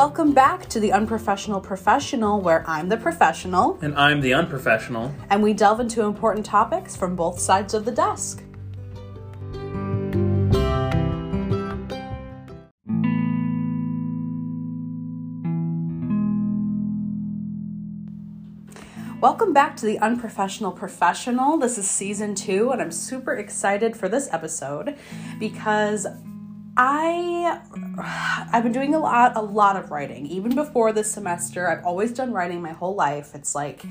Welcome back to the Unprofessional Professional, where I'm the professional And I'm the unprofessional. and we delve into important topics from both sides of the desk. Welcome back to the Unprofessional Professional. This is season two, and I'm super excited for this episode because I I've been doing a lot a lot of writing. Even before this semester, I've always done writing my whole life. It's like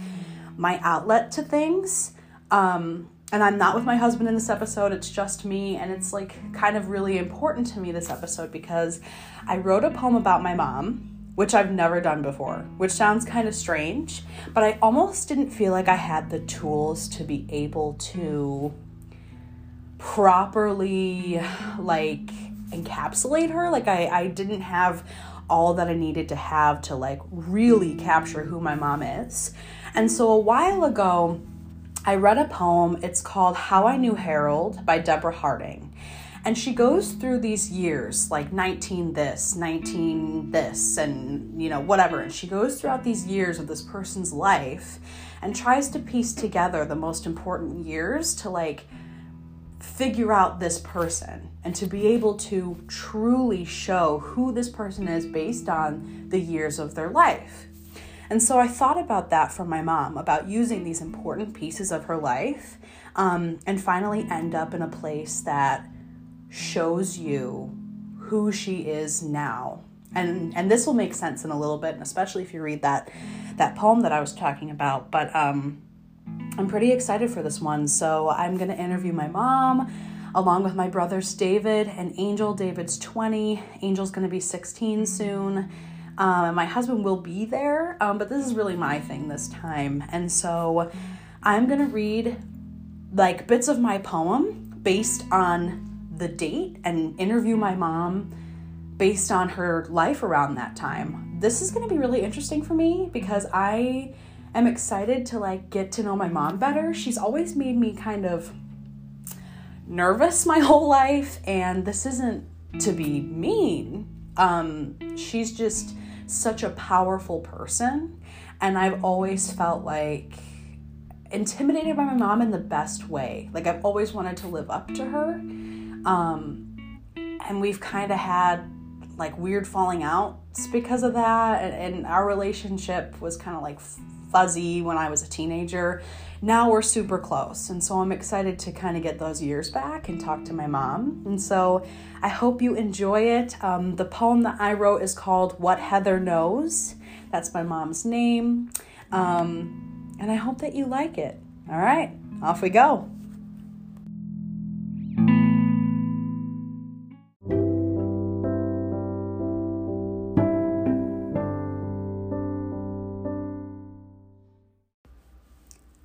my outlet to things. Um, and I'm not with my husband in this episode, it's just me. And it's like kind of really important to me this episode because I wrote a poem about my mom, which I've never done before, which sounds kind of strange, but I almost didn't feel like I had the tools to be able to properly like encapsulate her. Like I, I didn't have all that i needed to have to like really capture who my mom is. And so a while ago i read a poem. It's called how i knew harold by deborah harding. And she goes through these years like 19 this 19 this and you know whatever. And she goes throughout these years of this person's life and tries to piece together the most important years to like figure out this person and to be able to truly show who this person is based on the years of their life. And so I thought about that from my mom, about using these important pieces of her life um, and finally end up in a place that shows you who she is now. And, and this will make sense in a little bit, especially if you read that that poem that I was talking about. But um, I'm pretty excited for this one. So I'm going to interview my mom along with my brothers David and Angel. David's 20, Angel's going to be 16 soon. Um, and my husband will be there, um, but this is really my thing this time. And so I'm going to read like bits of my poem based on the date and interview my mom based on her life around that time. This is going to be really interesting for me because I am excited to like get to know my mom better. She's always made me kind of nervous my whole life and this isn't to be mean. Um she's just such a powerful person and I've always felt like intimidated by my mom in the best way. Like I've always wanted to live up to her. Um and we've kind of had like weird falling outs because of that and, and our relationship was kind of like fuzzy when I was a teenager. Now we're super close. And so I'm excited to kind of get those years back and talk to my mom. And so I hope you enjoy it. Um, the poem that I wrote is called What Heather Knows. That's my mom's name. Um, and I hope that you like it. All right, off we go.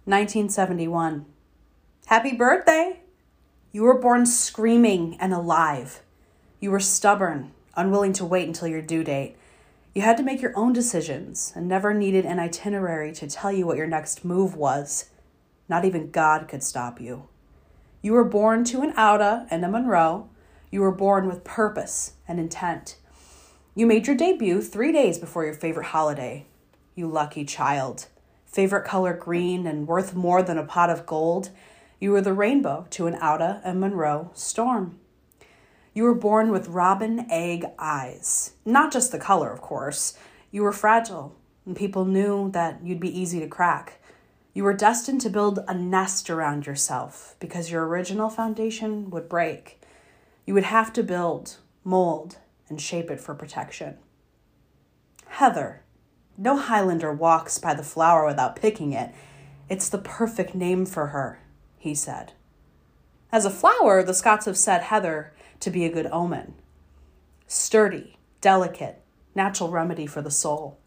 Nineteen seventy one. Happy birthday! You were born screaming and alive. You were stubborn, unwilling to wait until your due date. You had to make your own decisions and never needed an itinerary to tell you what your next move was. Not even God could stop you. You were born to an Auda and a Monroe. You were born with purpose and intent. You made your debut three days before your favorite holiday. You lucky child. Favorite color green and worth more than a pot of gold. You were the rainbow to an Auda and Monroe storm. You were born with robin egg eyes. Not just the color, of course. You were fragile, and people knew that you'd be easy to crack. You were destined to build a nest around yourself because your original foundation would break. You would have to build, mold, and shape it for protection. Heather. No Highlander walks by the flower without picking it. It's the perfect name for her, he said. As a flower, the Scots have said heather to be a good omen. Sturdy, delicate, natural remedy for the soul.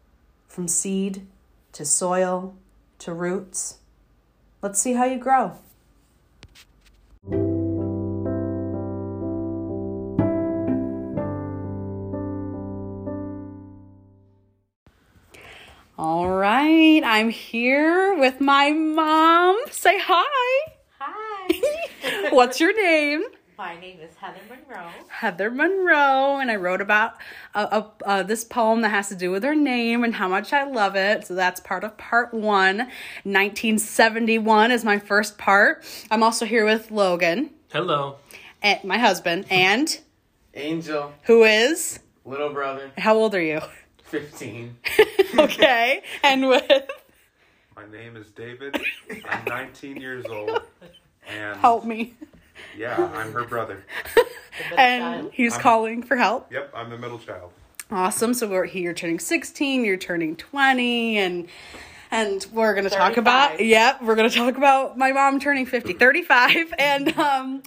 From seed to soil to roots. Let's see how you grow. I'm here with my mom. Say hi. Hi. What's your name? My name is Heather Monroe. Heather Monroe, and I wrote about uh, uh, uh, this poem that has to do with her name and how much I love it. So that's part of part one. 1971 is my first part. I'm also here with Logan, Hello. and my husband, and Angel, who is little brother, how old are you? 15. okay, and with My name is David. I'm 19 years old. And help me, yeah, I'm her brother. And he's I'm- calling for help. Yep, I'm the middle child. Awesome. So we're here. You're turning 16. You're turning 20, and and we're gonna talk about. Yep, we're gonna talk about my mom turning 50, 35, and um.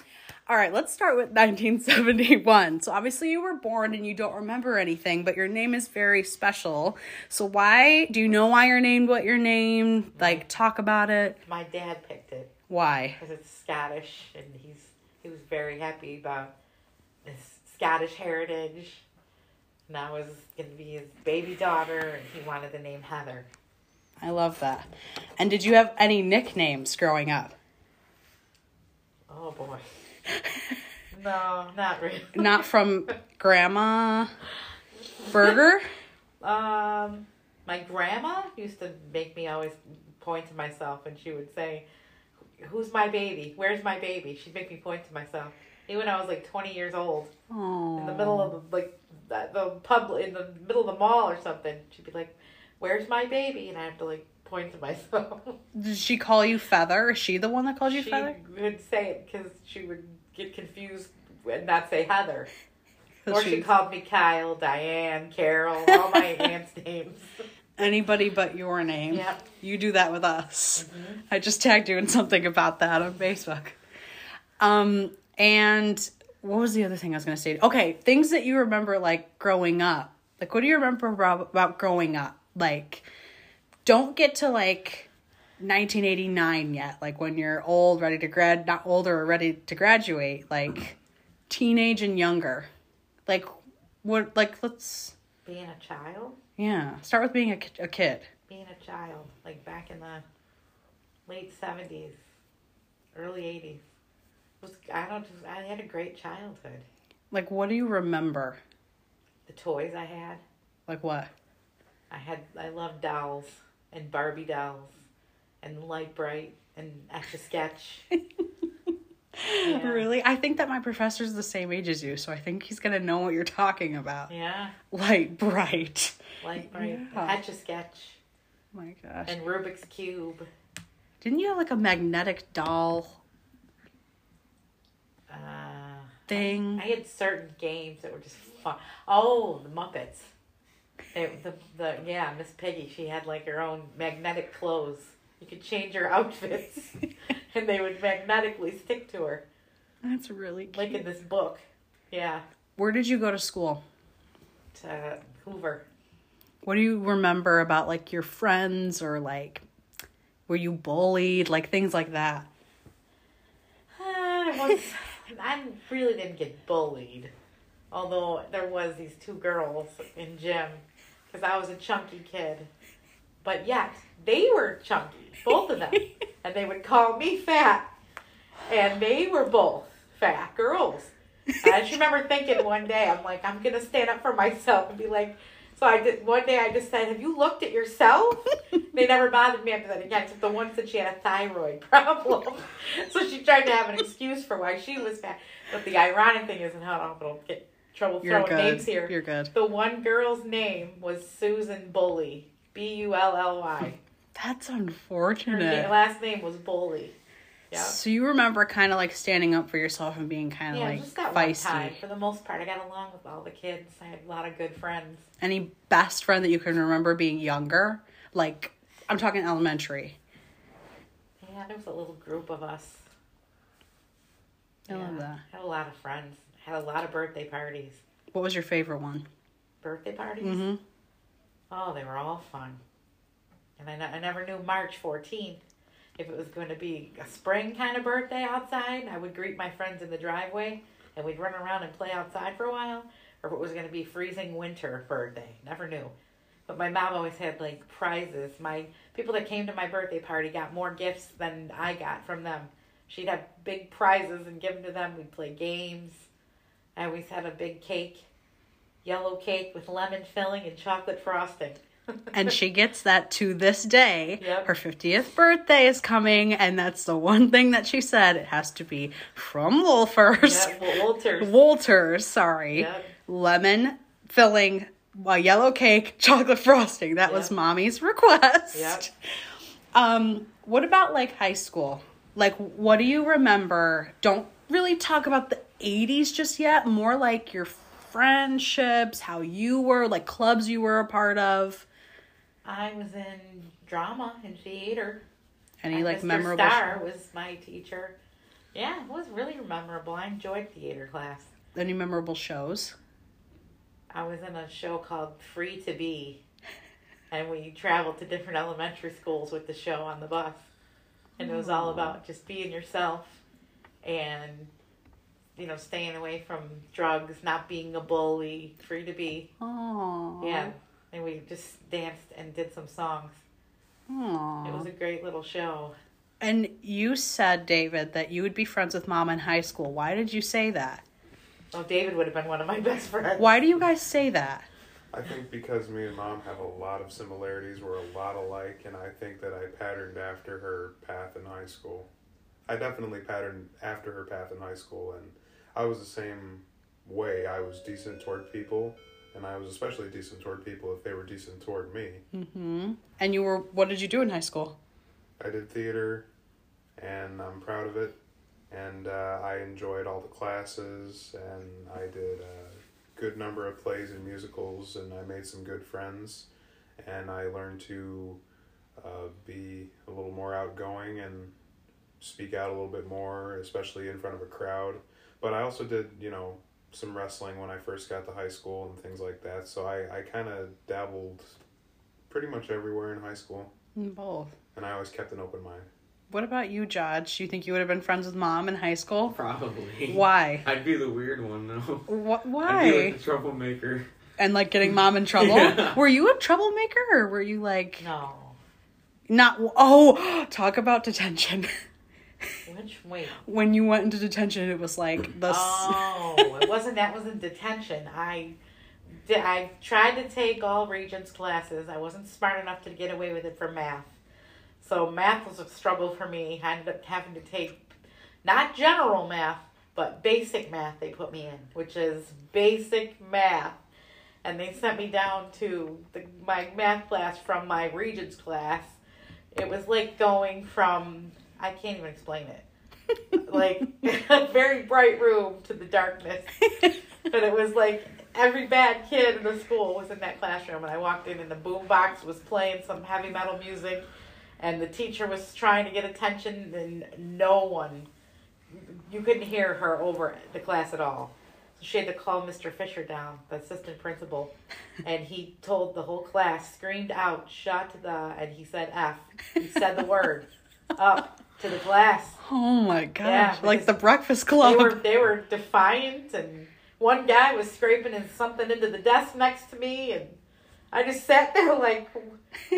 All right, let's start with 1971. So obviously you were born and you don't remember anything, but your name is very special. So why do you know why you're named what you're named? Like talk about it. My dad picked it Why? because it's Scottish, and he's he was very happy about his Scottish heritage. And I was gonna be his baby daughter, and he wanted the name Heather. I love that. And did you have any nicknames growing up? Oh boy. No, not really. Not from Grandma Burger? Um, my grandma used to make me always point to myself, and she would say, "Who's my baby? Where's my baby?" She'd make me point to myself. Even when I was like twenty years old, Oh. in the middle of the, like the, the pub, in the middle of the mall or something, she'd be like, "Where's my baby?" And I have to like point to myself. Did she call you Feather? Is she the one that called you she Feather? would say it because she would get confused and not say Heather. Or she called me Kyle, Diane, Carol, all my aunt's names. anybody but your name. Yep. You do that with us. I just tagged you in something about that on Facebook. Um, and what was the other thing I was going to say? Okay, things that you remember like growing up. Like, what do you remember about, about growing up? Like, don't get to like 1989 yet. Like when you're old, ready to grad, not older or ready to graduate. Like teenage and younger. Like, what? Like, let's Being a child? yeah. Start with being a, a kid. being a child, like back in the late seventies, early eighties. Was I don't just I had a great childhood. Like, what do you remember? The toys I had, Like what? I had I loved dolls and Barbie dolls and Lite-Brite and Etch a Sketch. Yeah. Really? I think that my professor's the same age as you, so I think he's gonna know what you're talking about. Yeah, Light bright. Lite-Brite, Yeah. Etch a Sketch, my gosh. and Rubik's Cube. Didn't you have like a magnetic doll Uh, thing? I had certain games that were just fun. Oh, the Muppets. They, the the yeah, Miss Piggy. She had like her own magnetic clothes. You could change her outfits, and they would magnetically stick to her, That's really cute. like in this book. Yeah, Where did you go to school? to Hoover. What do you remember about like your friends or like were you bullied? Like things like that. Uh, was, I really didn't get bullied, although there was these two girls in gym, because I was a chunky kid. But yet they were chunky, both of them, and they would call me fat, and they were both fat girls. And I just remember thinking one day, I'm like, I'm gonna stand up for myself and be like. So I did. One day I just said, "Have you looked at yourself?" They never bothered me after that again, except the one said she had a thyroid problem. so she tried to have an excuse for why she was fat. But the ironic thing is, and how I don't know if I'll get trouble throwing names here. You're good. The one girl's name was Susan Bully. B U L L Y. That's Her na- unfortunate. last name was Bully. Yeah. So you remember kind of like standing up for yourself and being kind of Yeah, like just one feisty. time. For the most part, I got along with all the kids. I had a lot of good friends. Any best friend that you can remember being younger? Like I'm talking elementary. Yeah, there was a little group of us. I love that. Had a lot of friends. Had a lot of birthday parties. What was your favorite one? Birthday parties? Mm-hmm. Oh, they were all fun. And I, I never knew March 14th if it was going to be a spring kind of birthday outside. I would greet my friends in the driveway and we'd run around and play outside for a while, or if it was going to be freezing winter birthday. Never knew. But my mom always had like prizes. My people that came to my birthday party got more gifts than I got from them. she'd have big prizes and give them to them. We'd play games. I always had a big cake, yellow cake with lemon filling and chocolate frosting. and she gets that to this day. Yep. Her 50th birthday is coming, and that's the one thing that she said. It has to be from Wolfers. Walters. Walters, sorry. Yep. Lemon filling, a yellow cake, chocolate frosting. That was mommy's request. Yep. Um, what about like high school? Like, what do you remember? Don't really talk about the 80s just yet. More like your friendships, how you were, like clubs you were a part of. I was in drama and theater. Any And like Mr. memorable? Star was my teacher. Yeah, it was really memorable. I enjoyed theater class. Any memorable shows? I was in a show called Free to Be, and we traveled to different elementary schools with the show on the bus. And it was all about just being yourself and, you know, staying away from drugs, not being a bully, free to be. Oh. Yeah. And we just danced and did some songs. It was a great little show. And you said, David, that you would be friends with mom in high school. Why did you say that? Oh, David would have been one of my best friends. Why do you guys say that? I think because me and mom have a lot of similarities, we're a lot alike, and I think that I patterned after her path in high school. I definitely patterned after her path in high school, and I was the same way. I was decent toward people, and I was especially decent toward people if they were decent toward me. Mm-hmm. And you were, what did you do in high school? I did theater, and I'm proud of it. And uh, I enjoyed all the classes, and I did a good number of plays and musicals, and I made some good friends. And I learned to uh, be a little more outgoing and speak out a little bit more, especially in front of a crowd. But I also did, you know, some wrestling when I first got to high school and things like that. So I, I kind of dabbled pretty much everywhere in high school, Both. and I always kept an open mind. What about you, Judge? Do you think you would have been friends with mom in high school? Probably. Why? I'd be the weird one though. What? I'd be Why? like the troublemaker. And like getting mom in trouble? Yeah. Were you a troublemaker or were you like No. not? Oh, talk about detention. Which, wait. when you went into detention, it was like the. Oh, it wasn't that was in detention. I did I tried to take all Regents classes. I wasn't smart enough to get away with it for math. So math was a struggle for me. I ended up having to take not general math, but basic math they put me in, which is basic math. And they sent me down to the, my math class from my Regents class. It was like going from I can't even explain it like a very bright room to the darkness. But it was like every bad kid in the school was in that classroom, and I walked in, and the boombox was playing some heavy metal music, and the teacher was trying to get attention, and no one, you couldn't hear her over the class at all. So she had to call Mr. Fisher down, the assistant principal, and he told the whole class, screamed out, shut the, and he said F. He said the word up to the class. oh my gosh! Yeah, like the Breakfast Club. They were they were defiant, and one guy was scraping in something into the desk next to me, and I just sat there like,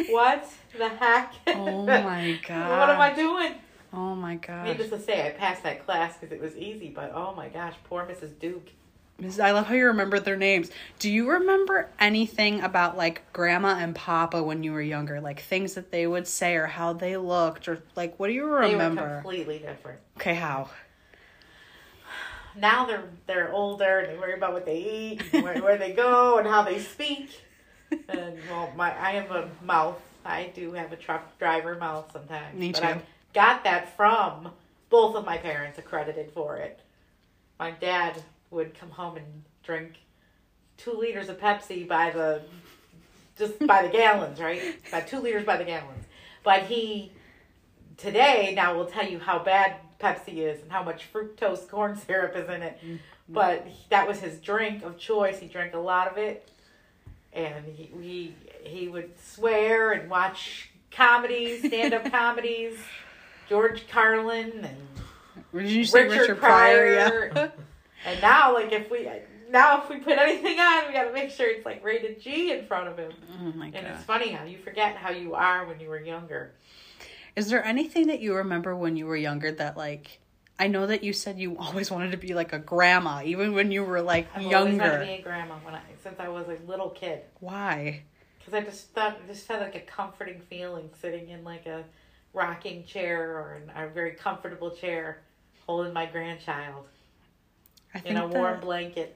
"What the heck? Oh my god! what am I doing?" Oh my gosh! Needless to say, I passed that class because it was easy. But oh my gosh, poor Mrs. Duke. I love how you remember their names. Do you remember anything about like grandma and papa when you were younger? Like things that they would say or how they looked or like what do you They were remember? completely different. okay, how? Now they're they're older and they worry about what they eat, where, where they go, and how they speak. And well, my I have a mouth. I do have a truck driver mouth sometimes. Me but too. I got that from both of my parents accredited for it. My dad would come home and drink two liters of Pepsi by the just by the gallons, right? By two liters by the gallons. But he today now will tell you how bad Pepsi is and how much fructose corn syrup is in it. Mm-hmm. But he- that was his drink of choice. He drank a lot of it, and he he, he would swear and watch comedies, stand up comedies, George Carlin and Did you say Richard, Richard, Pryor. Pryor? Yeah. and now, like if we now if we put anything on, we got to make sure it's like rated G in front of him. oh my And it's funny how you forget how you are when you were younger. Is there anything that you remember when you were younger that like I know that you said you always wanted to be like a grandma, even when you were like I've always wanted to be a grandma when I since I was a little kid. Why? Because I just thought just had like a comforting feeling sitting in like a rocking chair or in a very comfortable chair, holding my grandchild I in a that- warm blanket.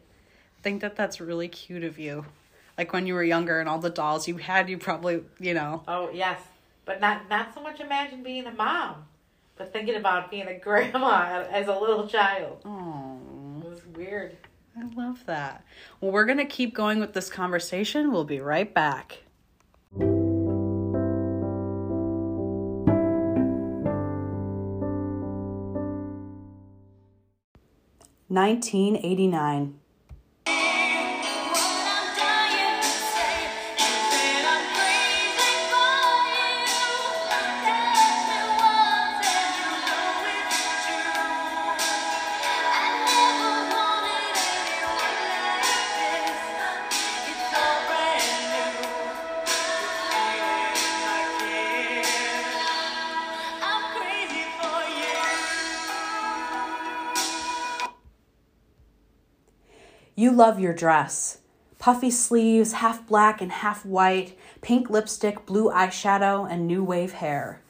think that that's really cute of you. Like when you were younger and all the dolls you had, you probably, you know. Oh yes, but not not so much imagine being a mom, but thinking about being a grandma as a little child. Oh, It was weird. I love that. Well, we're going to keep going with this conversation. We'll be right back. 1989. Love your dress. Puffy sleeves, half black and half white, pink lipstick, blue eyeshadow, and new wave hair.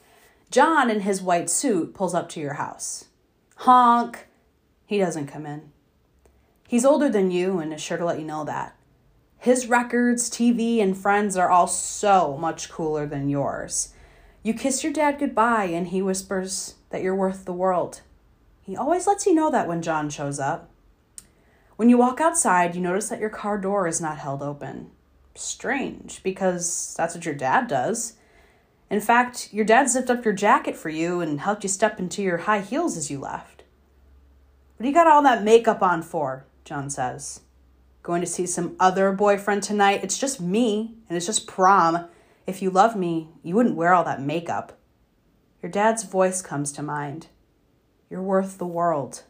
John, in his white suit, pulls up to your house. Honk! He doesn't come in. He's older than you and is sure to let you know that. His records, TV, and friends are all so much cooler than yours. You kiss your dad goodbye, and he whispers that you're worth the world. He always lets you know that when John shows up. When you walk outside, you notice that your car door is not held open. Strange, because that's what your dad does. In fact, your dad zipped up your jacket for you and helped you step into your high heels as you left. What do you got all that makeup on for? John says. Going to see some other boyfriend tonight? It's just me, and it's just prom. If you love me, you wouldn't wear all that makeup. Your dad's voice comes to mind. You're worth the world.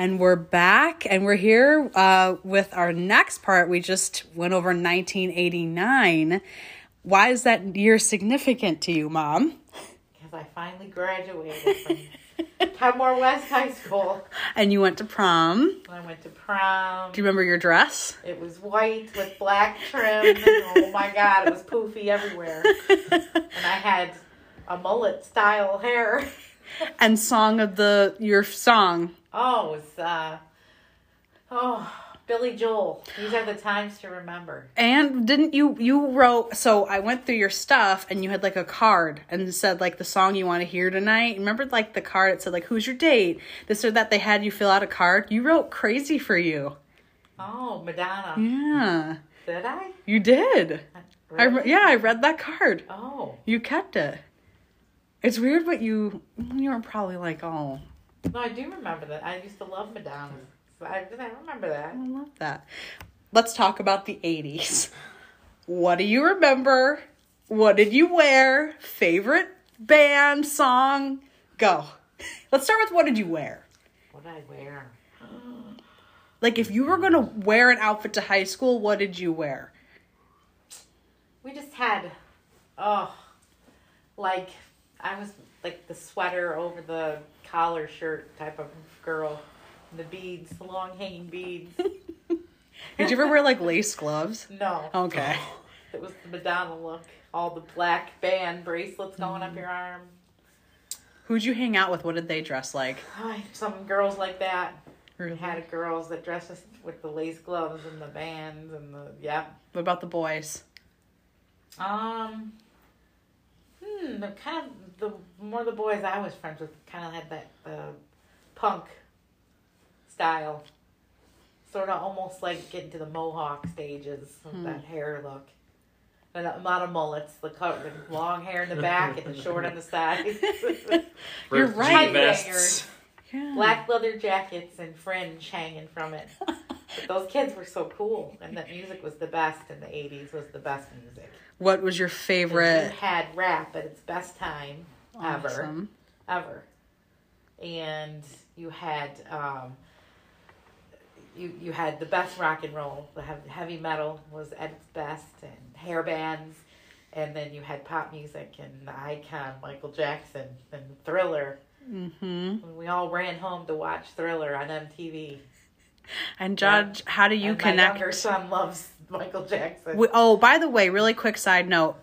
And we're back, and we're here uh, with our next part. We just went over 1989. Why is that year significant to you, Mom? Because I finally graduated from Kenmore West High School. And you went to prom. I went to prom. Do you remember your dress? It was white with black trim. oh my god, it was poofy everywhere. And I had a mullet style hair. And song of the your song. Oh, it was uh oh Billy Joel. These are the times to remember. And didn't you you wrote so I went through your stuff and you had like a card and said like the song you want to hear tonight. Remember like the card it said like who's your date? This or that they had you fill out a card. You wrote crazy for you. Oh, Madonna. Yeah. Did I? You did. I re- yeah, I read that card. Oh. You kept it. It's weird but you you were probably like, "Oh, No, I do remember that. I used to love Madonna. I, I remember that. I love that." Let's talk about the 80s. What do you remember? What did you wear? Favorite band, song? Go. Let's start with what did you wear? What did I wear? Like if you were going to wear an outfit to high school, what did you wear? We just had, oh, like I was like the sweater over the collar shirt type of girl. The beads, the long hanging beads. Did you ever wear like lace gloves? No, Okay. it was the Madonna look. All the black band bracelets going up your arm. Who'd you hang out with? What did they dress like? Some girls like that. Really? Had girls that dressed with the lace gloves and the bands and the yeah. What about the boys? Um, hmm, the kind of the more of the boys I was friends with kind of had that uh, punk style, sort of almost like getting to the mohawk stages of that hair look. And a lot of mullets, the, co- the long hair in the back and the short on the sides, You're right. G vests. Yeah. black leather jackets and fringe hanging from it. But those kids were so cool, and that music was the best in the '80s. Was the best music. What was your favorite? You had rap at its best time ever, Awesome. ever, and you had um, you you had the best rock and roll. The heavy metal was at its best, and hair bands, and then you had pop music and the icon Michael Jackson and Thriller. Mm-hmm. When we all ran home to watch Thriller on MTV. And Judge, how do you and connect? My younger son loves Michael Jackson. We, oh, by the way, really quick side note.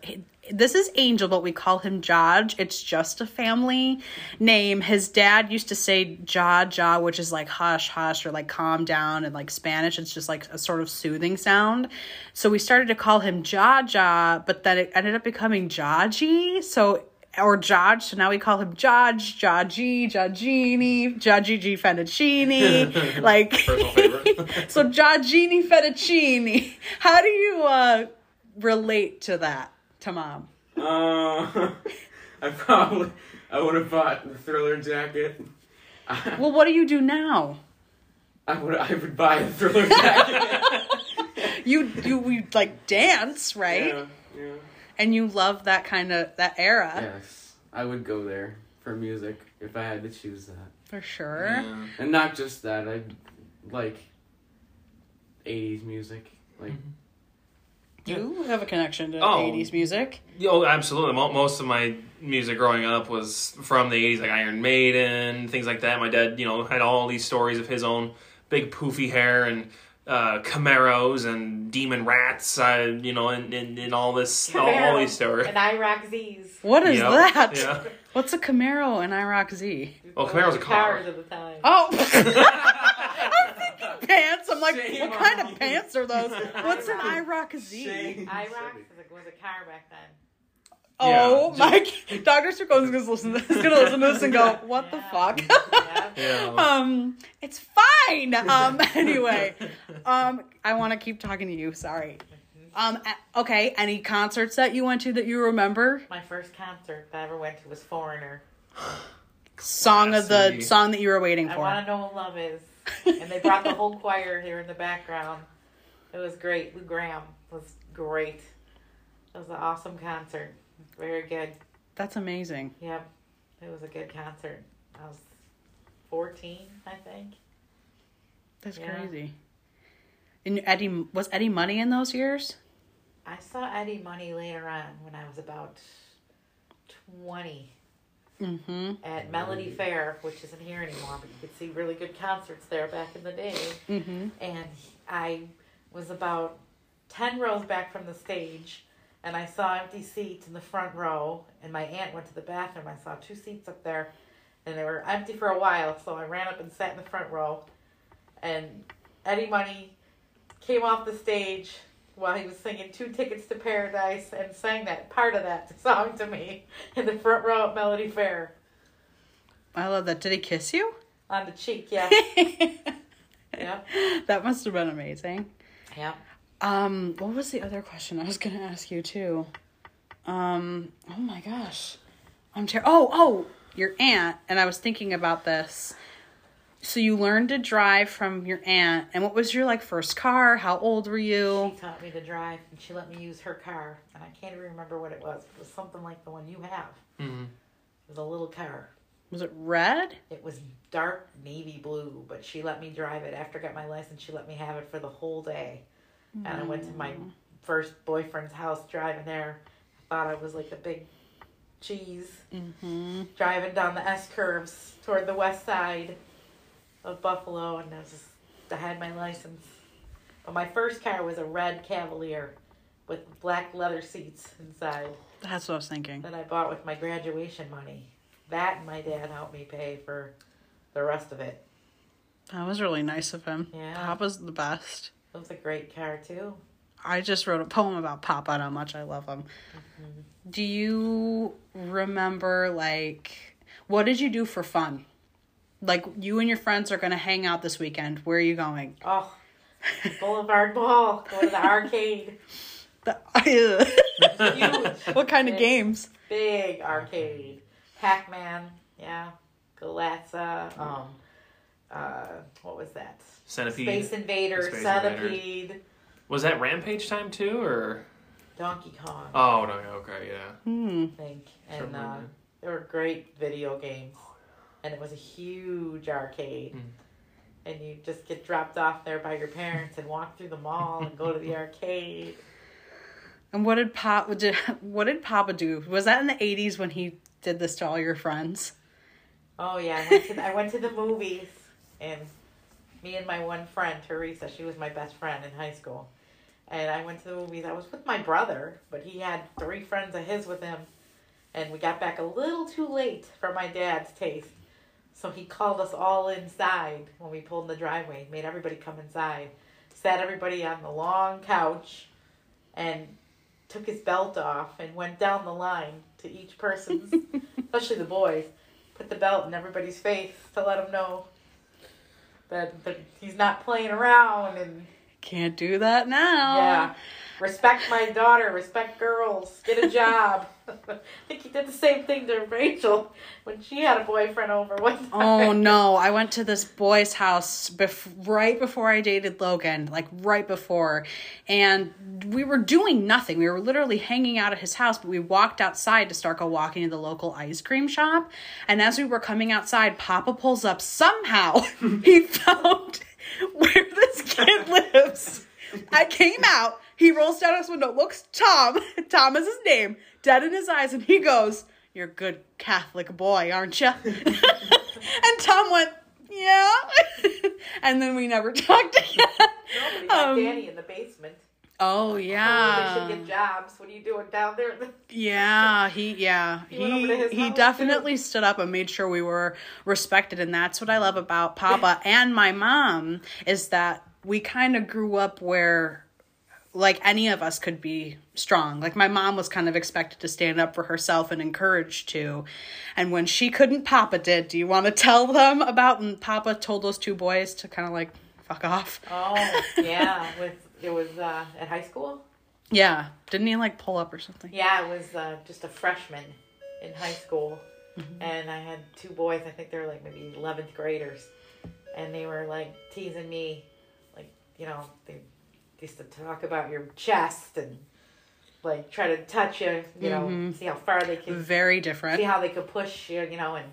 This is Angel, but we call him Judge. It's just a family name. His dad used to say Ja Ja, which is like hush hush or like calm down in like Spanish. It's just like a sort of soothing sound. So we started to call him Ja Ja, but then it ended up becoming Jaji. So or Judge, so now we call him Judge, Jaji, Jajini, Jajiji Fettuccine, like so Jajini Fettuccine. How do you uh relate to that to mom? Uh, I probably I would have bought the thriller jacket. Well, what do you do now? I would I would buy a thriller jacket. You you you like dance, right? Yeah, yeah. And you love that kind of that era Yes, I would go there for music if I had to choose that, for sure. Yeah. and not just that. I like '80s music. Like mm-hmm. You have a connection to Oh. 80s music. Oh, absolutely. Most of my music growing up was from the 80s, like Iron Maiden, things like that. My dad, you know, had all these stories of his own big poofy hair and uh, Camaros and demon rats, uh, you know, and, and, and all this, all, all these stories. and IROC Z's. What is Yep. that? Yeah. What's a Camaro and IROC Z? Oh, Camaro's a car. Cars at the time. Oh, I'm thinking pants. I'm like, Shame what kind on of you. pants are those? What's an IROC Z? Shame. IROC was a, was a car back then. Oh, Yeah. Mike, Dr. Strickland's gonna listen to this, gonna listen to this and go, what the fuck? Yeah. Yeah. um, it's fine. Um, anyway, um, I want to keep talking to you. Sorry. Um, okay. Any concerts that you went to that you remember? My first concert that I ever went to was Foreigner. Song of the song that you were waiting for. I want to know what love is. And they brought the whole choir here in the background. It was great. Lou Gramm was great. It was an awesome concert. Very good. That's amazing. Yep. It was a good concert. I was 14, I think. That's Yeah. crazy. And Eddie was Eddie Money in those years? I saw Eddie Money later on when I was about 20 Mm-hmm. at Melody Fair, which isn't here anymore, but you could see really good concerts there back in the day. Mm-hmm. and I was about 10 rows back from the stage and I saw empty seats in the front row and my aunt went to the bathroom. I saw two seats up there and they were empty for a while, so I ran up and sat in the front row and Eddie Money came off the stage while he was singing Two Tickets to Paradise and sang that part of that song to me in the front row at Melody Fair I love that. Did he kiss you? on the cheek, yeah. yeah. that must have been amazing. Yeah. Um, what was the other question I was gonna ask you too? Um, oh my gosh, I'm ter- Oh, oh, your aunt. And I was thinking about this. So you learned to drive from your aunt, and what was your like first car? How old were you? She taught me to drive, and she let me use her car, and I can't even remember what it was. It was something like the one you have. Mm-hmm. It was a little car. Was it red? It was dark navy blue, but she let me drive it. After I got my license, she let me have it for the whole day. And I went to my first boyfriend's house driving there. I thought I was like a big cheese Mm-hmm. driving down the S curves toward the west side of Buffalo, and I was just, I had my license. But my first car was a red Cavalier with black leather seats inside That's what I was thinking. that I bought with my graduation money. That and my dad helped me pay for the rest of it. That was really nice of him. Yeah. Papa's the best. It was a great car too. I just wrote a poem about Papa and how much I love him. Do you remember like what did you do for fun? Like you and your friends are gonna hang out this weekend. Where are you going? Oh, Boulevard Mall, go to the arcade. The- what kind of games? big arcade. Pac Man, yeah. Galaga, um, uh, what was that? Centipede. Space Invader, Space Invader. Centipede, Was that Rampage time too, or? Donkey Kong, Oh no, okay, yeah. Hmm. I think. And Something uh, that. they were great video games. And it was a huge arcade. Hmm. and you just get dropped off there by your parents and walk through the mall and go to the arcade. And what did Pop did, what did Papa do? Was that in the eighties when he did this to all your friends? Oh yeah, I went to the, I went to the movies, and me and my one friend Teresa, she was my best friend in high school, and I went to the movies. I was with my brother, but he had three friends of his with him, and we got back a little too late for my dad's taste. So he called us all inside when we pulled in the driveway, made everybody come inside, sat everybody on the long couch, and took his belt off and went down the line to each person's, especially the boys, put the belt in everybody's face to let them know that, that he's not playing around and Can't do that now. yeah, respect my daughter, respect girls, get a job. I think he did the same thing to Rachel when she had a boyfriend over one time. Oh no, I went to this boy's house bef- right before I dated Logan, like right before. And we were doing nothing. We were literally hanging out at his house, but we walked outside to start go walking to the local ice cream shop. And as we were coming outside, Papa pulls up somehow. he found where this kid lives. I came out. He rolls down his window, looks Tom. Tom is his name, dead in his eyes, and he goes, "You're a good Catholic boy, aren't you?" and Tom went, "Yeah." and then we never talked again. Nobody Um, Danny in the basement. Oh Oh, they should yeah, get jobs. What are you doing down there? yeah. He yeah He went over to he he definitely stood up and made sure we were respected, and that's what I love about Papa and my mom is that we kind of grew up where like any of us could be strong. Like my mom was kind of expected to stand up for herself and encouraged to. And when she couldn't, Papa did. Do you want to tell them about when Papa told those two boys to kind of like fuck off? Oh yeah, with it was uh, at high school. Yeah. Didn't he like pull up or something? Yeah, I was uh, just a freshman in high school, and I had two boys. I think they were like maybe eleventh graders, and they were like teasing me, like you know they used to talk about your chest and like try to touch you, you know, see how far they can Very different. see how they could push you, you know, and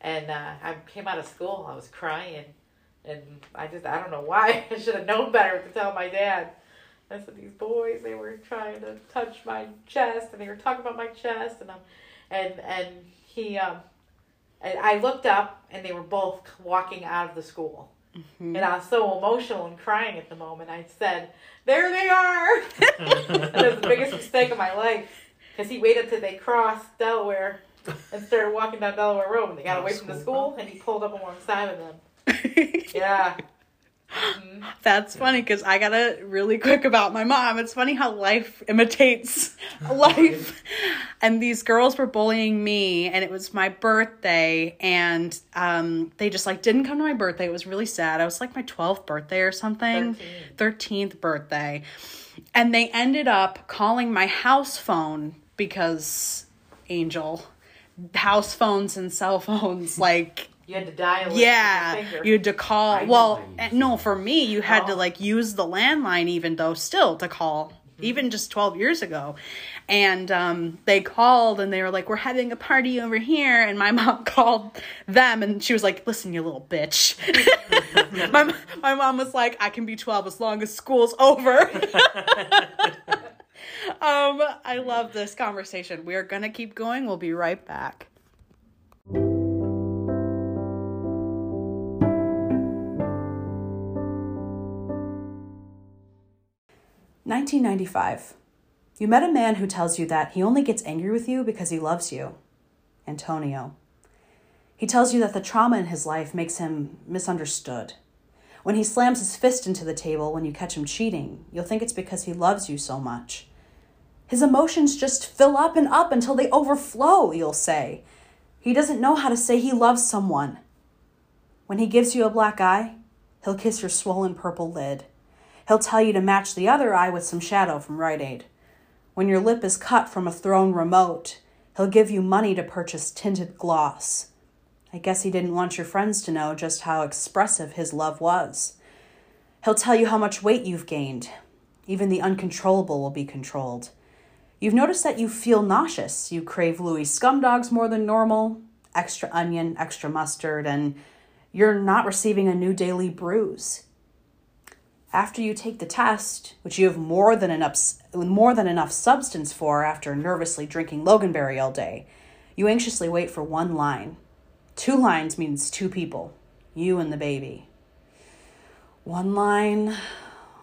and uh, I came out of school, I was crying, and I just I don't know why I should have known better to tell my dad. I said these boys they were trying to touch my chest and they were talking about my chest and um and and he um and I looked up and they were both walking out of the school. And I was so emotional and crying at the moment. I said, "There they are." and it was the biggest mistake of my life because he waited till they crossed Delaware and started walking down Delaware Road. And they got away from the school, and he pulled up alongside of them. Yeah. Mhm. That's funny because I got to really quick about my mom. It's funny how life imitates life. and these girls were bullying me, and it was my birthday, and um, they just like didn't come to my birthday. It was really sad. I was like my 12th birthday or something, 13th birthday. And they ended up calling my house phone because Angel, house phones and cell phones, like You had to dial yeah, you had to call. I well, how you use no, for me, you had to Oh. like use the landline, even though still to call, Mm-hmm. even just twelve years ago. And um, they called and they were like, "We're having a party over here," and my mom called them and she was like, "Listen, you little bitch." my my mom was like, "I can be twelve as long as school's over." um, I love this conversation. We are gonna keep going. We'll be right back. 1995. You met a man who tells you that he only gets angry with you because he loves you. Antonio. He tells you that the trauma in his life makes him misunderstood. When he slams his fist into the table when you catch him cheating, you'll think it's because he loves you so much. His emotions just fill up and up until they overflow, you'll say. He doesn't know how to say he loves someone. When he gives you a black eye, he'll kiss your swollen purple lid. He'll tell you to match the other eye with some shadow from Rite Aid. When your lip is cut from a thrown remote, he'll give you money to purchase tinted gloss. I guess he didn't want your friends to know just how expressive his love was. He'll tell you how much weight you've gained. Even the uncontrollable will be controlled. You've noticed that you feel nauseous. You crave Louis scum dogs more than normal, extra onion, extra mustard, and You're not receiving a new daily bruise. After you take the test, which you have more than enough more than enough substance for after nervously drinking Loganberry all day, you anxiously wait for one line. Two lines means two people, you and the baby. One line,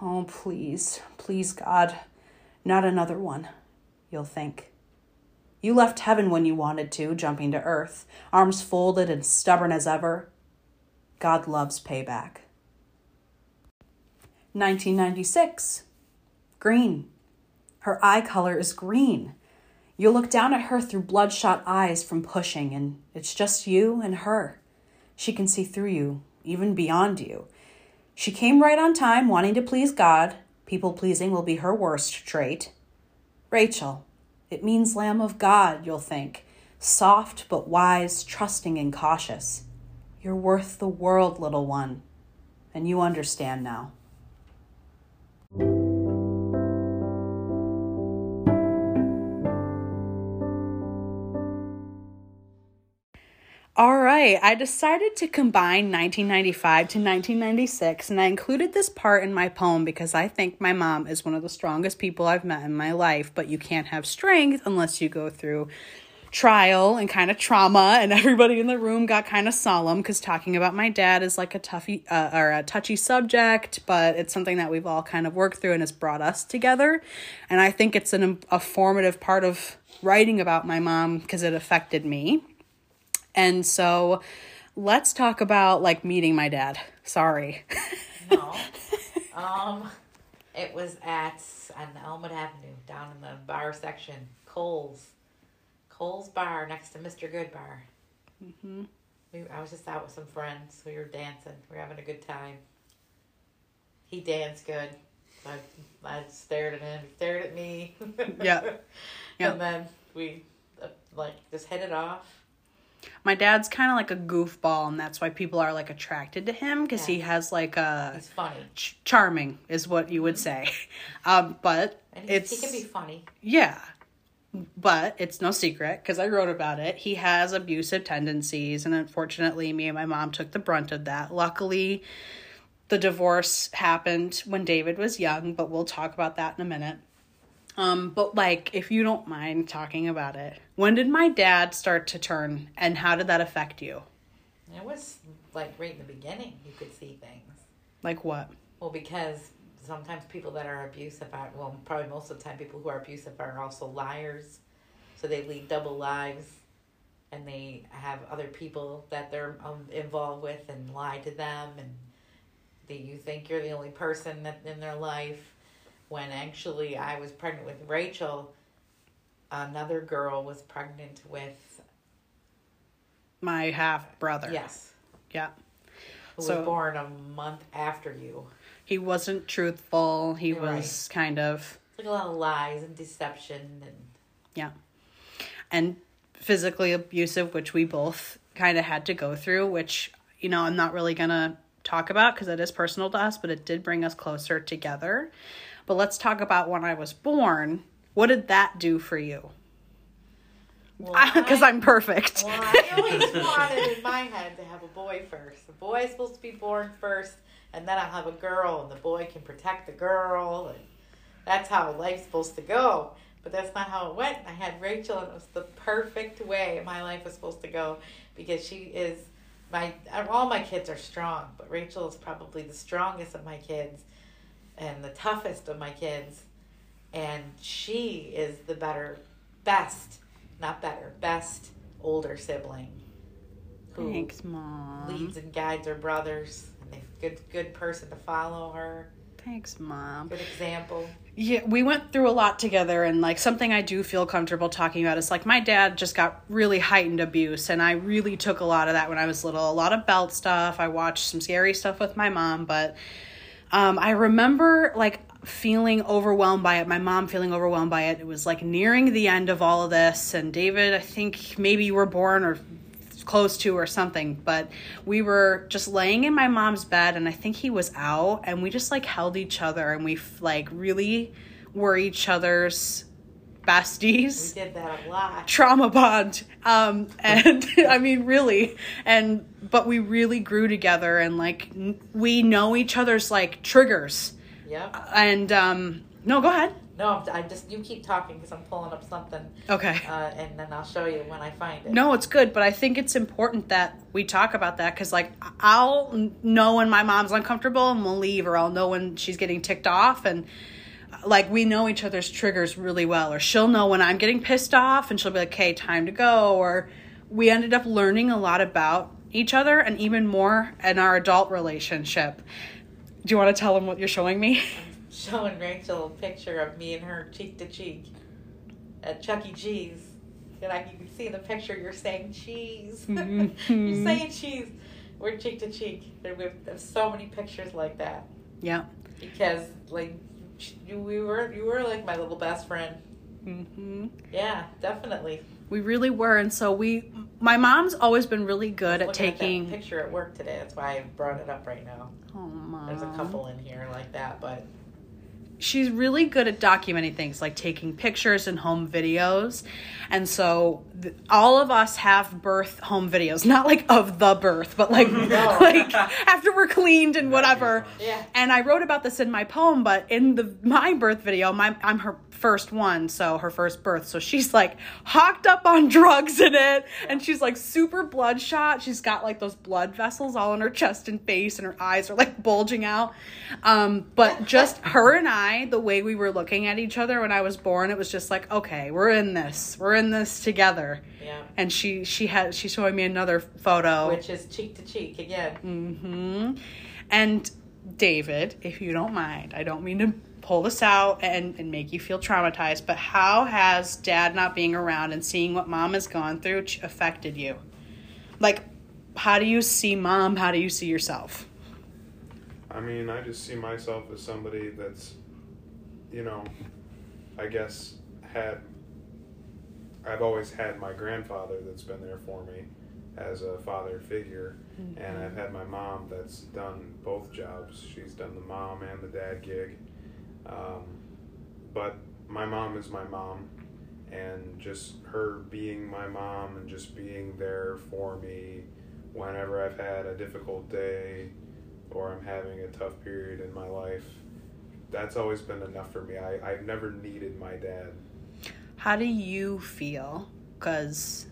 oh please, please God, not another one, you'll think. You left heaven when you wanted to, jumping to earth, arms folded and stubborn as ever. God loves payback. 1996. Green. Her eye color is green. You look down at her through bloodshot eyes from pushing, and it's just you and her. She can see through you, even beyond you. She came right on time, wanting to please God. People pleasing will be her worst trait. Rachel. It means Lamb of God, you'll think. Soft but wise, trusting and cautious. You're worth the world, little one. And you understand now. Right, I decided to combine 1995 to 1996, and I included this part in my poem because I think my mom is one of the strongest people I've met in my life, but you can't have strength unless you go through trial and kind of trauma and everybody in the room got kind of solemn because talking about my dad is like a toughy uh, or a touchy subject but it's something that we've all kind of worked through and has brought us together. And i think it's an, a formative part of writing about my mom because it affected me and so let's talk about like meeting my dad. Sorry. No. um, it was at on Elmwood Avenue, down in the bar section, Cole's, Cole's Bar next to Mr. Goodbar. hmm We, I was just out with some friends. We were dancing. We were having a good time. He danced good. I, I stared at him. He stared at me. Yeah. Yeah. And then we uh, like just hit it off. My dad's kind of like a goofball, and that's why people are like attracted to him because he has like a He's funny, ch- charming, is what you would say. Um, but it's he can be funny. Yeah. But it's no secret because I wrote about it. He has abusive tendencies, and unfortunately, me and my mom took the brunt of that. Luckily, the divorce happened when David was young, but we'll talk about that in a minute. Um, but like, if you don't mind talking about it, when did my dad start to turn, and how did that affect you? It was like right in the beginning. You could see things. Like what? Well, because sometimes people that are abusive are, well, probably most of the time, people who are abusive are also liars. So they lead double lives and they have other people that they're um, involved with and lie to them. And that you think you're the only person that in their life. When actually, I was pregnant with Rachel, another girl was pregnant with, My half brother. yes, Yeah. who So- was born a month after you. He wasn't truthful. He Right. was kind of Like a lot of lies and deception and yeah, and physically abusive, which we both kind of had to go through, which, you know, I'm not really going to talk about because it is personal to us, but it did bring us closer together. But let's talk about when I was born. What did that do for you? Because I- I'm perfect. Well, I always wanted in my head to have a boy first. The boy is supposed to be born first, and then I'll have a girl, and the boy can protect the girl, and that's how life's supposed to go. But that's not how it went. I had Rachel, and it was the perfect way my life was supposed to go because she is my. All my kids are strong, but Rachel is probably the strongest of my kids, and the toughest of my kids, and she is the better, best, not better, best older sibling who Thanks, Mom. leads and guides her brothers. And they good good person to follow her. Thanks, Mom. Good example. Yeah, we went through a lot together, and like something I do feel comfortable talking about is like my dad just got really heightened abuse, and I really took a lot of that when I was little. A lot of belt stuff. I watched some scary stuff with my mom, but um, I remember like feeling overwhelmed by it. My mom feeling overwhelmed by it. It was like nearing the end of all of this, and David, I think maybe you were born or close to or something but we were just laying in my mom's bed and i think he was out and we just like held each other and we like really were each other's besties. We did that a lot. trauma bond. Um and i mean really. And but we really grew together and like n- we know each other's like triggers. Yeah. and um no go ahead. No, I just you keep talking because I'm pulling up something, okay. Uh, and then I'll show you when I find it. no it's good but i think it's important that we talk about that because like i'll know when my mom's uncomfortable and we'll leave or i'll know when she's getting ticked off and like we know each other's triggers really well or she'll know when i'm getting pissed off and she'll be like okay time to go or we ended up learning a lot about each other and even more in our adult relationship do you want to tell them what you're showing me Showing Rachel a picture of me and her cheek to cheek at Chuck E. Cheese. And like you can see in the picture, you're saying cheese. Mhm. you're saying cheese. We're cheek to cheek. There, we have, there's so many pictures like that yeah because like you, we were you were like my little best friend. hmm Yeah, definitely. we really were and so we my mom's always been really good at taking that picture at work today. That's why I brought it up right now. oh, Mom. There's a couple in here like that, but she's really good at documenting things like taking pictures and home videos and so th- all of us have birth home videos not like of the birth but like No. like after we're cleaned and whatever yeah. and i wrote about this in my poem but in the my birth video my i'm her first one so her first birth. So she's like hocked up on drugs in it and she's like super bloodshot. She's got like those blood vessels all in her chest and face and her eyes are like bulging out. Um but just her and i the way we were looking at each other when i was born it was just like okay we're in this. We're in this together. Yeah. and she she had she's showing me another photo. Which is cheek to cheek again. Mm-hmm. And David, if you don't mind, I don't mean to pull this out and, and make you feel traumatized, but how has dad not being around and seeing what mom has gone through affected you? Like, how do you see mom? How do you see yourself? I mean, I just see myself as somebody that's, you know, I guess had. I've always had my grandfather that's been there for me as a father figure, and mm-hmm. I've had my mom that's done both jobs. She's done the mom and the dad gig. Um, but my mom is my mom, and just her being my mom and just being there for me whenever I've had a difficult day or I'm having a tough period in my life, that's always been enough for me. I, I've never needed my dad. How do you feel? Because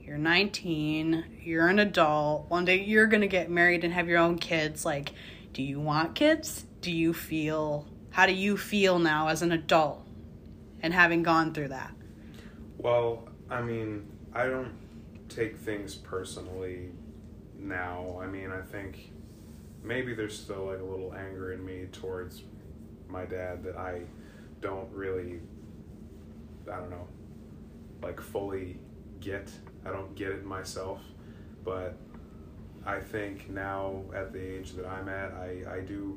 you're 19, you're an adult, one day you're going to get married and have your own kids. Like, do you want kids? Do you feel, how do you feel now as an adult and having gone through that? Well, I mean, I don't take things personally now. I mean, I think maybe there's still like a little anger in me towards my dad that I don't really, I don't know, like fully get. I don't get it myself, but I think now at the age that I'm at, I, I do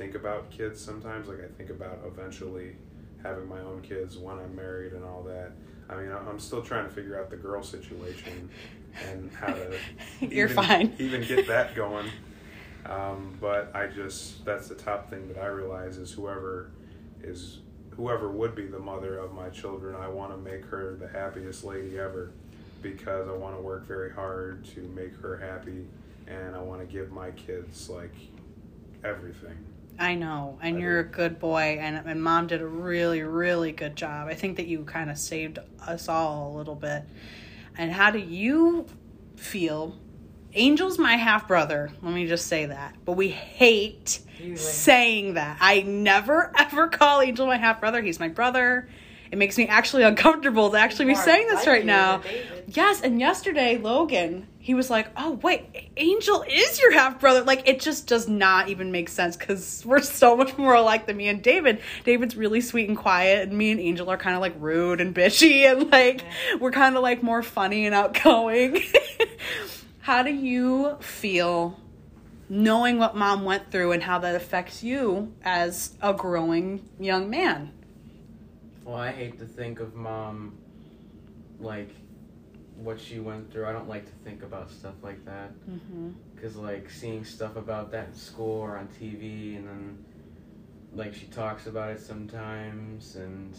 think about kids sometimes. Like I think about eventually having my own kids when I'm married and all that. I mean, I'm still trying to figure out the girl situation and how to You're even, fine. even get that going. Um, but I just that's the top thing that I realize is whoever is whoever would be the mother of my children, I want to make her the happiest lady ever because I want to work very hard to make her happy and I want to give my kids like everything. I know, and I you're do. a good boy, and, and mom did a really, really good job. I think that you kind of saved us all a little bit. And how do you feel? Angel's my half brother. Let me just say that. But we hate saying that. I never ever call Angel my half brother. He's my brother. It makes me actually uncomfortable to actually be saying this right now. Yes, and yesterday Logan, he was like, "Oh wait, Angel is your half brother." Like it just does not even make sense because we're so much more alike than me and David. David's really sweet and quiet, and me and Angel are kind of like rude and bitchy, and like we're kind of like more funny and outgoing. how do you feel knowing what mom went through and how that affects you as a growing young man? Well, I hate to think of mom like what she went through. I don't like to think about stuff like that Mm-hmm. because like seeing stuff about that in school or on TV, and then like she talks about it sometimes, and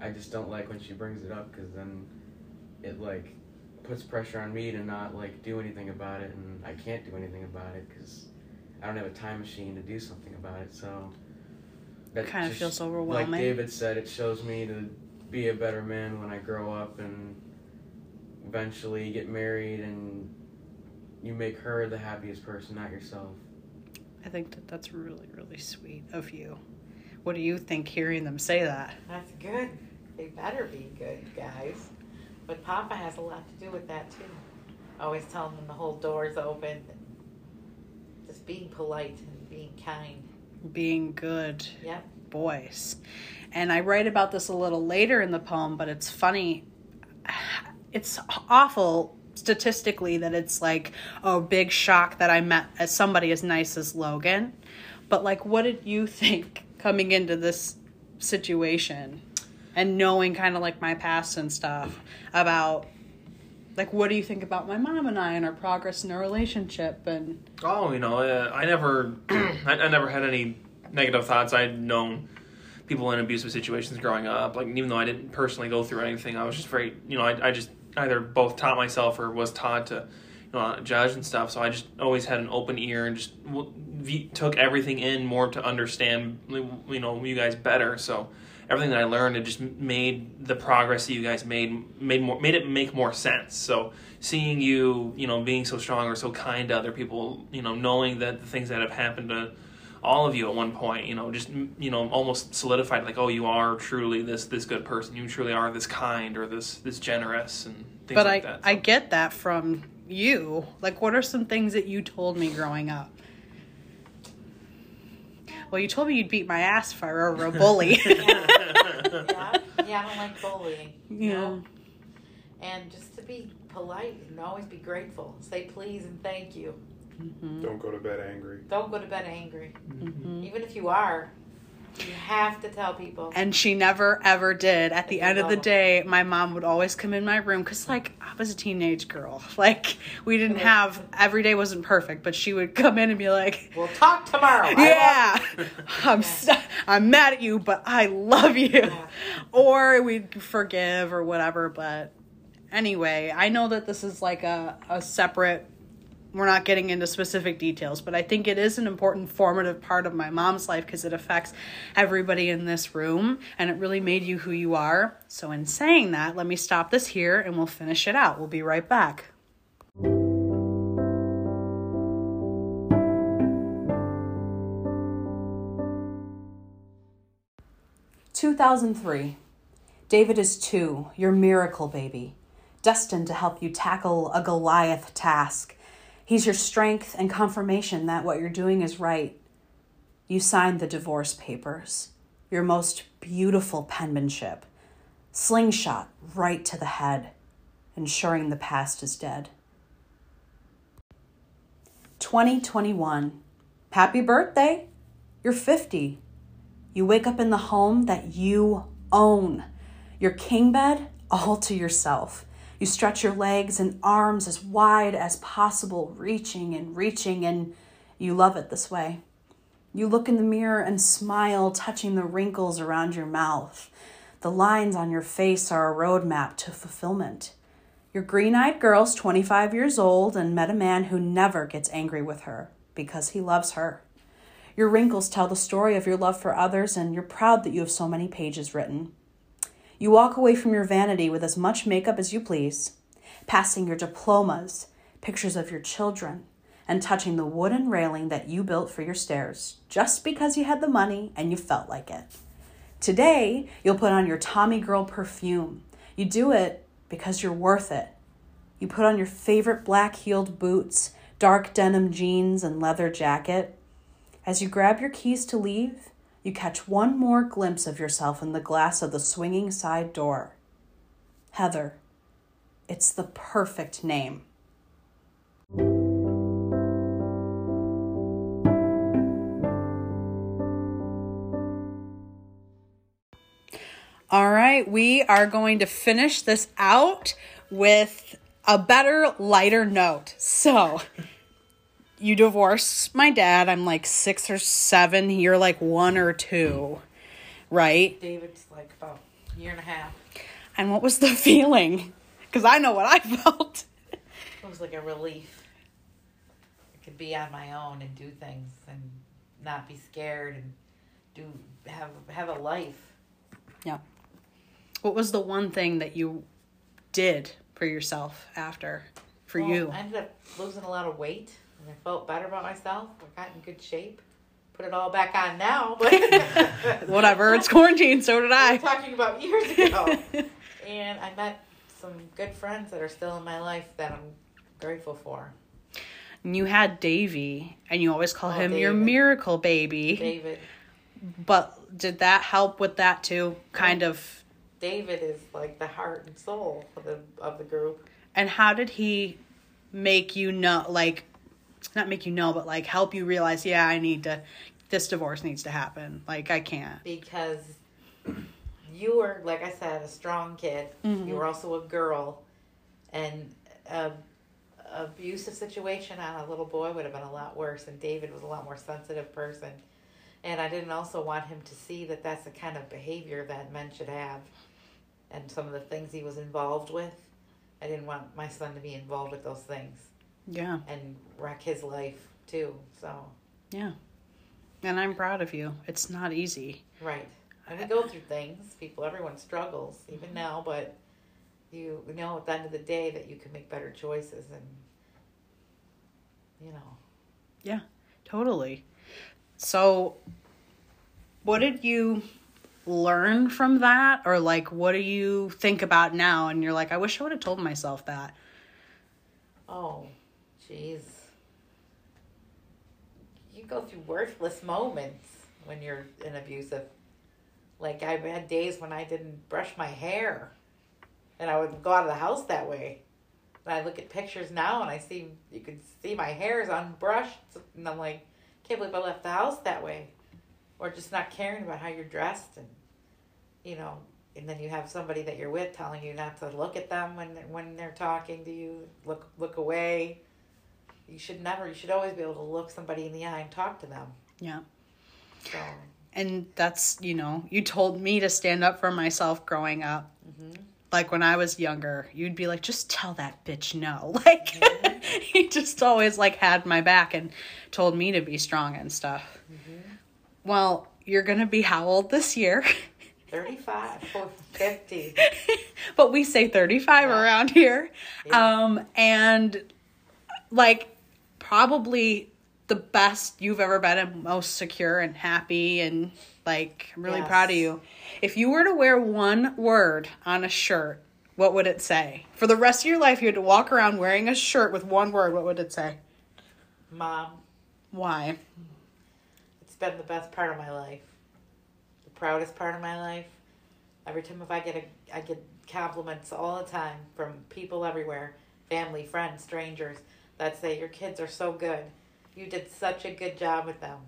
I just don't like when she brings it up because then it like puts pressure on me to not like do anything about it, and I can't do anything about it because I don't have a time machine to do something about it. So that Kind of feels overwhelming. Like David said, it shows me to be a better man when I grow up and eventually get married and you make her the happiest person, not yourself. I think that that's really, really sweet of you. What do you think hearing them say that? That's good. They better be good, guys. But Papa has a lot to do with that too. Always telling them the whole door's open. Just being polite and being kind. Being good Yep. boys. And I write about this a little later in the poem, but it's funny. It's awful statistically that it's like a big shock that I met as somebody as nice as Logan. But like what did you think coming into this situation and knowing kind of like my past and stuff about like what do you think about my mom and I and our progress in our relationship and Oh, you know, uh, I never, I, I never had any negative thoughts. I'd known people in abusive situations growing up. Like even though I didn't personally go through anything, I was just very, you know, I, I just either both taught myself or was taught to, you know, judge and stuff. So I just always had an open ear and just took everything in more to understand, you know, you guys better. So everything that I learned, it just made the progress that you guys made made more made it make more sense. So seeing you, you know, being so strong or so kind to other people, you know, knowing that the things that have happened to all of you at one point, you know, just you know, almost solidified like, oh, you are truly this this good person. You truly are this kind or this this generous and things but like I that. I get that from you. Like, what are some things that you told me growing up? Well, you told me you'd beat my ass if I were ever a bully. Yeah. yeah, I don't like bullying. yeah. know? And just to be polite and always be grateful. Say please and thank you. Mhm. Don't go to bed angry. Don't go to bed angry. Mhm. Even if you are, you have to tell people. And she never ever did. At the You end of the day, my mom would always come in my room because, like, I was a teenage girl. Like, we didn't have every day wasn't perfect, but she would come in and be like, We'll talk tomorrow. Yeah. I'm so, I'm mad at you, but I love you. Yeah. Or we'd forgive or whatever. But anyway, I know that this is like a, a separate. We're not getting into specific details, but I think it is an important formative part of my mom's life because it affects everybody in this room and it really made you who you are. So, in saying that, let me stop this here and we'll finish it out. We'll be right back. 2003. David is two, your miracle baby, destined to help you tackle a Goliath task. He's your strength and confirmation that what you're doing is right. You signed the divorce papers, your most beautiful penmanship, slingshot right to the head, ensuring the past is dead. 2021. Happy birthday! You're 50. You wake up in the home that you own. Your king bed all to yourself. You stretch your legs and arms as wide as possible, reaching and reaching, and you love it this way. You look in the mirror and smile, touching the wrinkles around your mouth. The lines on your face are a roadmap to fulfillment. Your green eyed girl's 25 years old and met a man who never gets angry with her because he loves her. Your wrinkles tell the story of your love for others, and you're proud that you have so many pages written. You walk away from your vanity with as much makeup as you please, passing your diplomas, pictures of your children, and touching the wooden railing that you built for your stairs just because you had the money and you felt like it. Today, you'll put on your Tommy Girl perfume. You do it because you're worth it. You put on your favorite black heeled boots, dark denim jeans, and leather jacket. As you grab your keys to leave, you catch one more glimpse of yourself in the glass of the swinging side door. Heather. It's the perfect name. All right, we are going to finish this out with a better, lighter note. So, you divorced my dad. I'm like six or seven. You're like one or two, right? David's like about a year and a half. And what was the feeling? Because I know what I felt. It was like a relief. I could be on my own and do things and not be scared and do have have a life. Yeah. What was the one thing that you did for yourself after, for Well, you? I ended up losing a lot of weight I felt better about myself. I got in good shape. Put it all back on now, but Whatever, it's quarantine, so did I. talking about years ago. and I met some good friends that are still in my life that I'm grateful for. And you had Davy, and you always call Oh, him your miracle baby. David. But did that help with that too? Kind of. David is like the heart and soul of the of the group. And how did he make you know, like, not make you know, but like help you realize, yeah, I need to, this divorce needs to happen. Like, I can't. because you were, like I said, a strong kid. Mhm. You were also a girl, and a abusive situation on a little boy would have been a lot worse. And David was a lot more sensitive person, and I didn't also want him to see that that's the kind of behavior that men should have, and some of the things he was involved with. I didn't want my son to be involved with those things Yeah, and wreck his life too. So yeah. And I'm proud of you. It's not easy. Right. And we go through things. People, everyone struggles, even mm-hmm. now, but you know at the end of the day that you can make better choices and, you know. Yeah, totally. So, what did you learn from that? Or, like, what do you think about now? And you're like, I wish I would have told myself that. Oh, jeez. You go through worthless moments when you're in abusive. Like, I've had days when I didn't brush my hair and I would go out of the house that way. And I look at pictures now and I see, you can see my hair is unbrushed. And I'm like, can't believe I left the house that way. Or just not caring about how you're dressed and, you know, and then you have somebody that you're with telling you not to look at them when when they're talking to you. Look look away. You should never. You should always be able to look somebody in the eye and talk to them. Yeah. So And that's, you know, you told me to stand up for myself growing up. Mm-hmm. Like when I was younger, you'd be like, just tell that bitch no. Like, he just always like had my back and told me to be strong and stuff. Well, you're going to be how old this year? 35, 50. but we say 35 Yeah. around here. Yeah. Um, and like probably the best you've ever been and most secure and happy and like I'm really Yes. proud of you. If you were to wear one word on a shirt, what would it say? For the rest of your life you had to walk around wearing a shirt with one word, what would it say? Mom, Why? it's been the best part of my life. The proudest part of my life. Every time if I get a, I get compliments all the time from people everywhere, family, friends, strangers, that say your kids are so good. You did such a good job with them,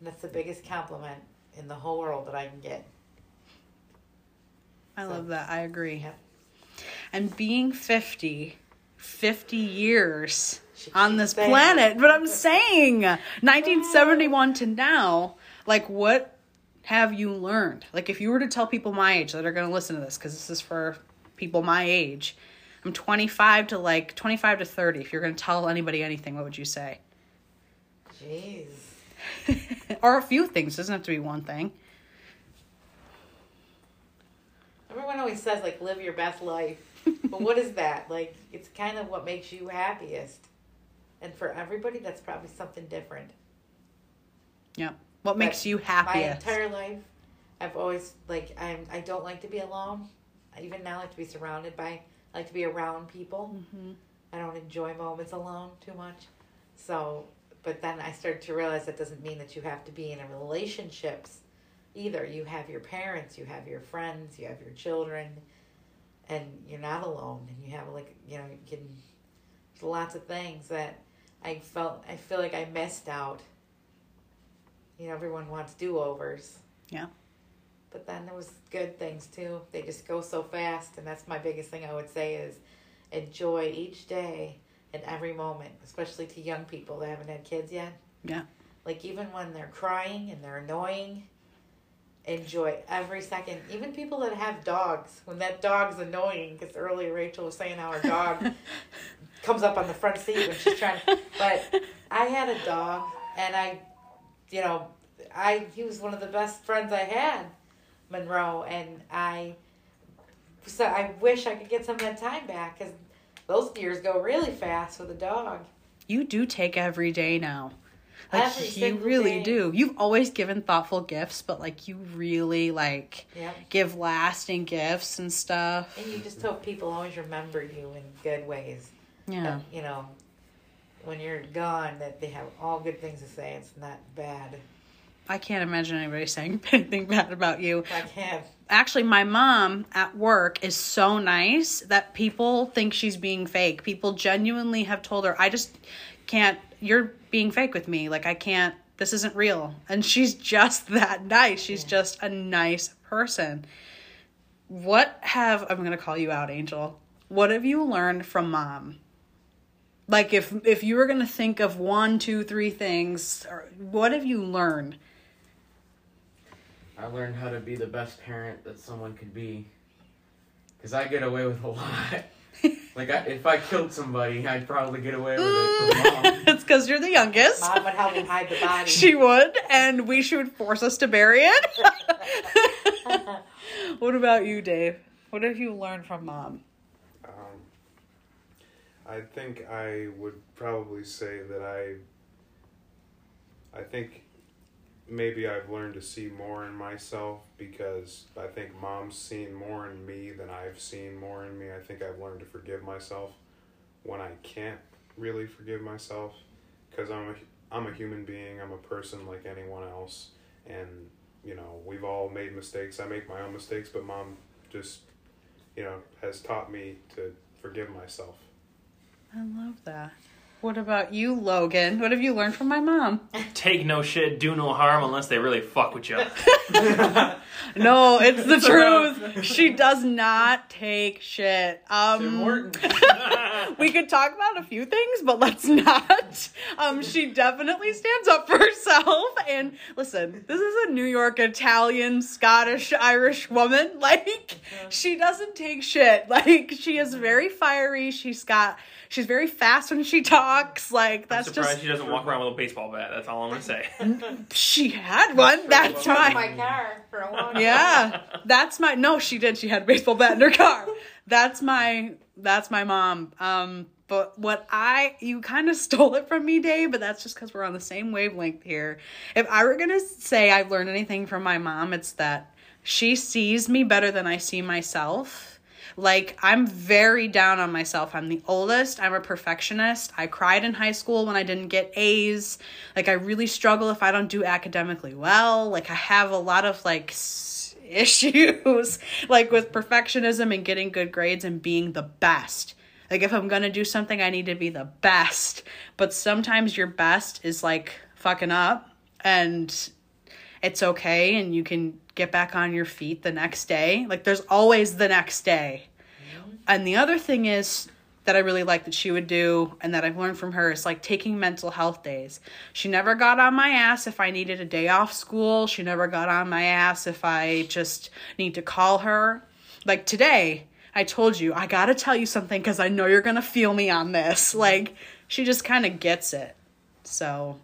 and that's the biggest compliment in the whole world that I can get. I So- love that. I agree. And being 50, 50 years on this saying planet, but I'm saying 1971 to now, like what have you learned? Like if you were to tell people my age that are going to listen to this cuz this is for people my age. I'm 25 to like 25 to 30. If you're going to tell anybody anything, what would you say? Jeez. or a few things, doesn't have to be one thing. Everyone always says like live your best life. but what is that? Like it's kind of what makes you happiest. And for everybody that's probably something different. Yeah. What makes you happy? My entire life I've always like I'm I don't like to be alone. I even now like to be surrounded by I like to be around people. Mhm. I don't enjoy moments alone too much. So but then I started to realize that doesn't mean that you have to be in a relationships either. You have your parents, you have your friends, you have your children, and you're not alone. And you have like you know you can there's lots of things that I felt I feel like I missed out. You know, everyone wants do overs. Yeah. But then there was good things too. They just go so fast, and that's my biggest thing I would say is enjoy each day and every moment, especially to young people that haven't had kids yet. Yeah. Like even when they're crying and they're annoying, enjoy every second. Even people that have dogs, when that dog's annoying, because earlier Rachel was saying how her dog comes up on the front seat when she's trying. But I had a dog, and I, you know, I he was one of the best friends I had, Monroe, and I. So I wish I could get some of that time back because those years go really fast with a dog. You do take every day now. Like Every you really day. do. You've always given thoughtful gifts, but like you really like Yep. give lasting gifts and stuff. And you just hope people always remember you in good ways. Yeah. You know, when you're gone, that they have all good things to say. It's not bad. I can't imagine anybody saying anything bad about you. I can't. Actually, my mom at work is so nice that people think she's being fake. People genuinely have told her, I just can't, you're being fake with me. Like, I can't, this isn't real. And she's just that nice. She's just a nice person. What have, I'm going to call you out, Angel. What have you learned from mom? Like, if if you were going to think of one, two, three things, or what have you learned? I learned how to be the best parent that someone could be. Cause I get away with a lot. like I, if I killed somebody, I'd probably get away with it mom. it's because you're the youngest. Mom would help him hide the body. She would, and we she would force us to bury it. what about you, Dave? What have you learned from mom? Um, I think I would probably say that I. I think maybe I've learned to see more in myself because I think mom's seen more in me than I've seen more in me. I think I've learned to forgive myself when I can't really forgive myself because I'm a, I'm a human being. I'm a person like anyone else, and you know we've all made mistakes. I make my own mistakes, but mom just you know has taught me to forgive myself. I love that. What about you, Logan? What have you learned from my mom? Take no shit, do no harm unless they really fuck with you. No, it's the truth. She does not take shit. Um, we could talk about a few things, but let's not. Um, she definitely stands up for herself. And listen, this is a New York Italian, Scottish, Irish woman. Like, she doesn't take shit. Like, she is very fiery. She's got, she's very fast when she talks. Like, I'm that's surprised just, she doesn't walk around with a baseball bat. That's all I'm gonna say. she had one. That's Drove my, my car for a long yeah, that's my no. She did. She had a baseball bat in her car. That's my that's my mom. Um, but what I you kind of stole it from me, Dave. But that's just because we're on the same wavelength here. If I were gonna say I've learned anything from my mom, it's that she sees me better than I see myself. Like, I'm very down on myself. I'm the oldest. I'm a perfectionist. I cried in high school when I didn't get A's. Like, I really struggle if I don't do academically well. Like, I have a lot of, like, issues, like, with perfectionism and getting good grades and being the best. Like, if I'm gonna do something, I need to be the best. But sometimes your best is, like, fucking up. And it's okay and you can get back on your feet the next day. Like there's always the next day. And the other thing is that I really like that she would do and that I've learned from her is like taking mental health days. She never got on my ass if I needed a day off school. She never got on my ass if I just need to call her. Like today, I told you, I got to tell you something because I know you're to feel me on this. Like, she just kind of gets it. So,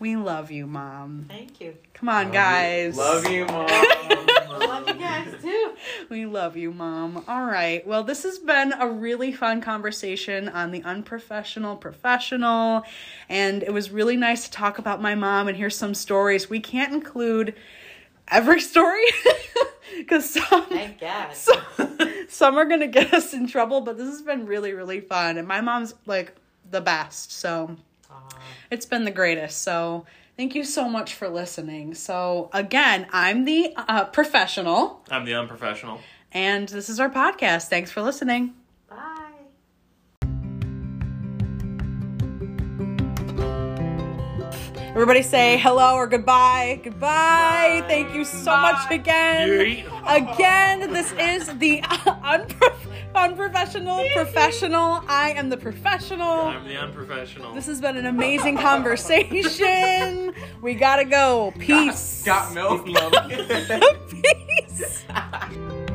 we love you, Mom. Thank you. Come on, guys. Love you, mom. Love you guys too. We love you, Mom. All right. Well, this has been a really fun conversation on the unprofessional professional. And it was really nice to talk about my mom and hear some stories. We can't include every story because some, some, some are going to get us in trouble, but this has been really, really fun. And my mom's like the best. So Aw. It's been the greatest. So thank you so much for listening. So again, I'm the uh, professional. I'm the unprofessional. And this is our podcast. Thanks for listening. Bye. Everybody say hello or goodbye. Goodbye. Thank you so much again. Yeet. Again, this is the unprof- Unprofessional, professional. I am the professional. I'm the unprofessional. This has been an amazing conversation. We gotta go. Peace. Got milk. Love. Peace.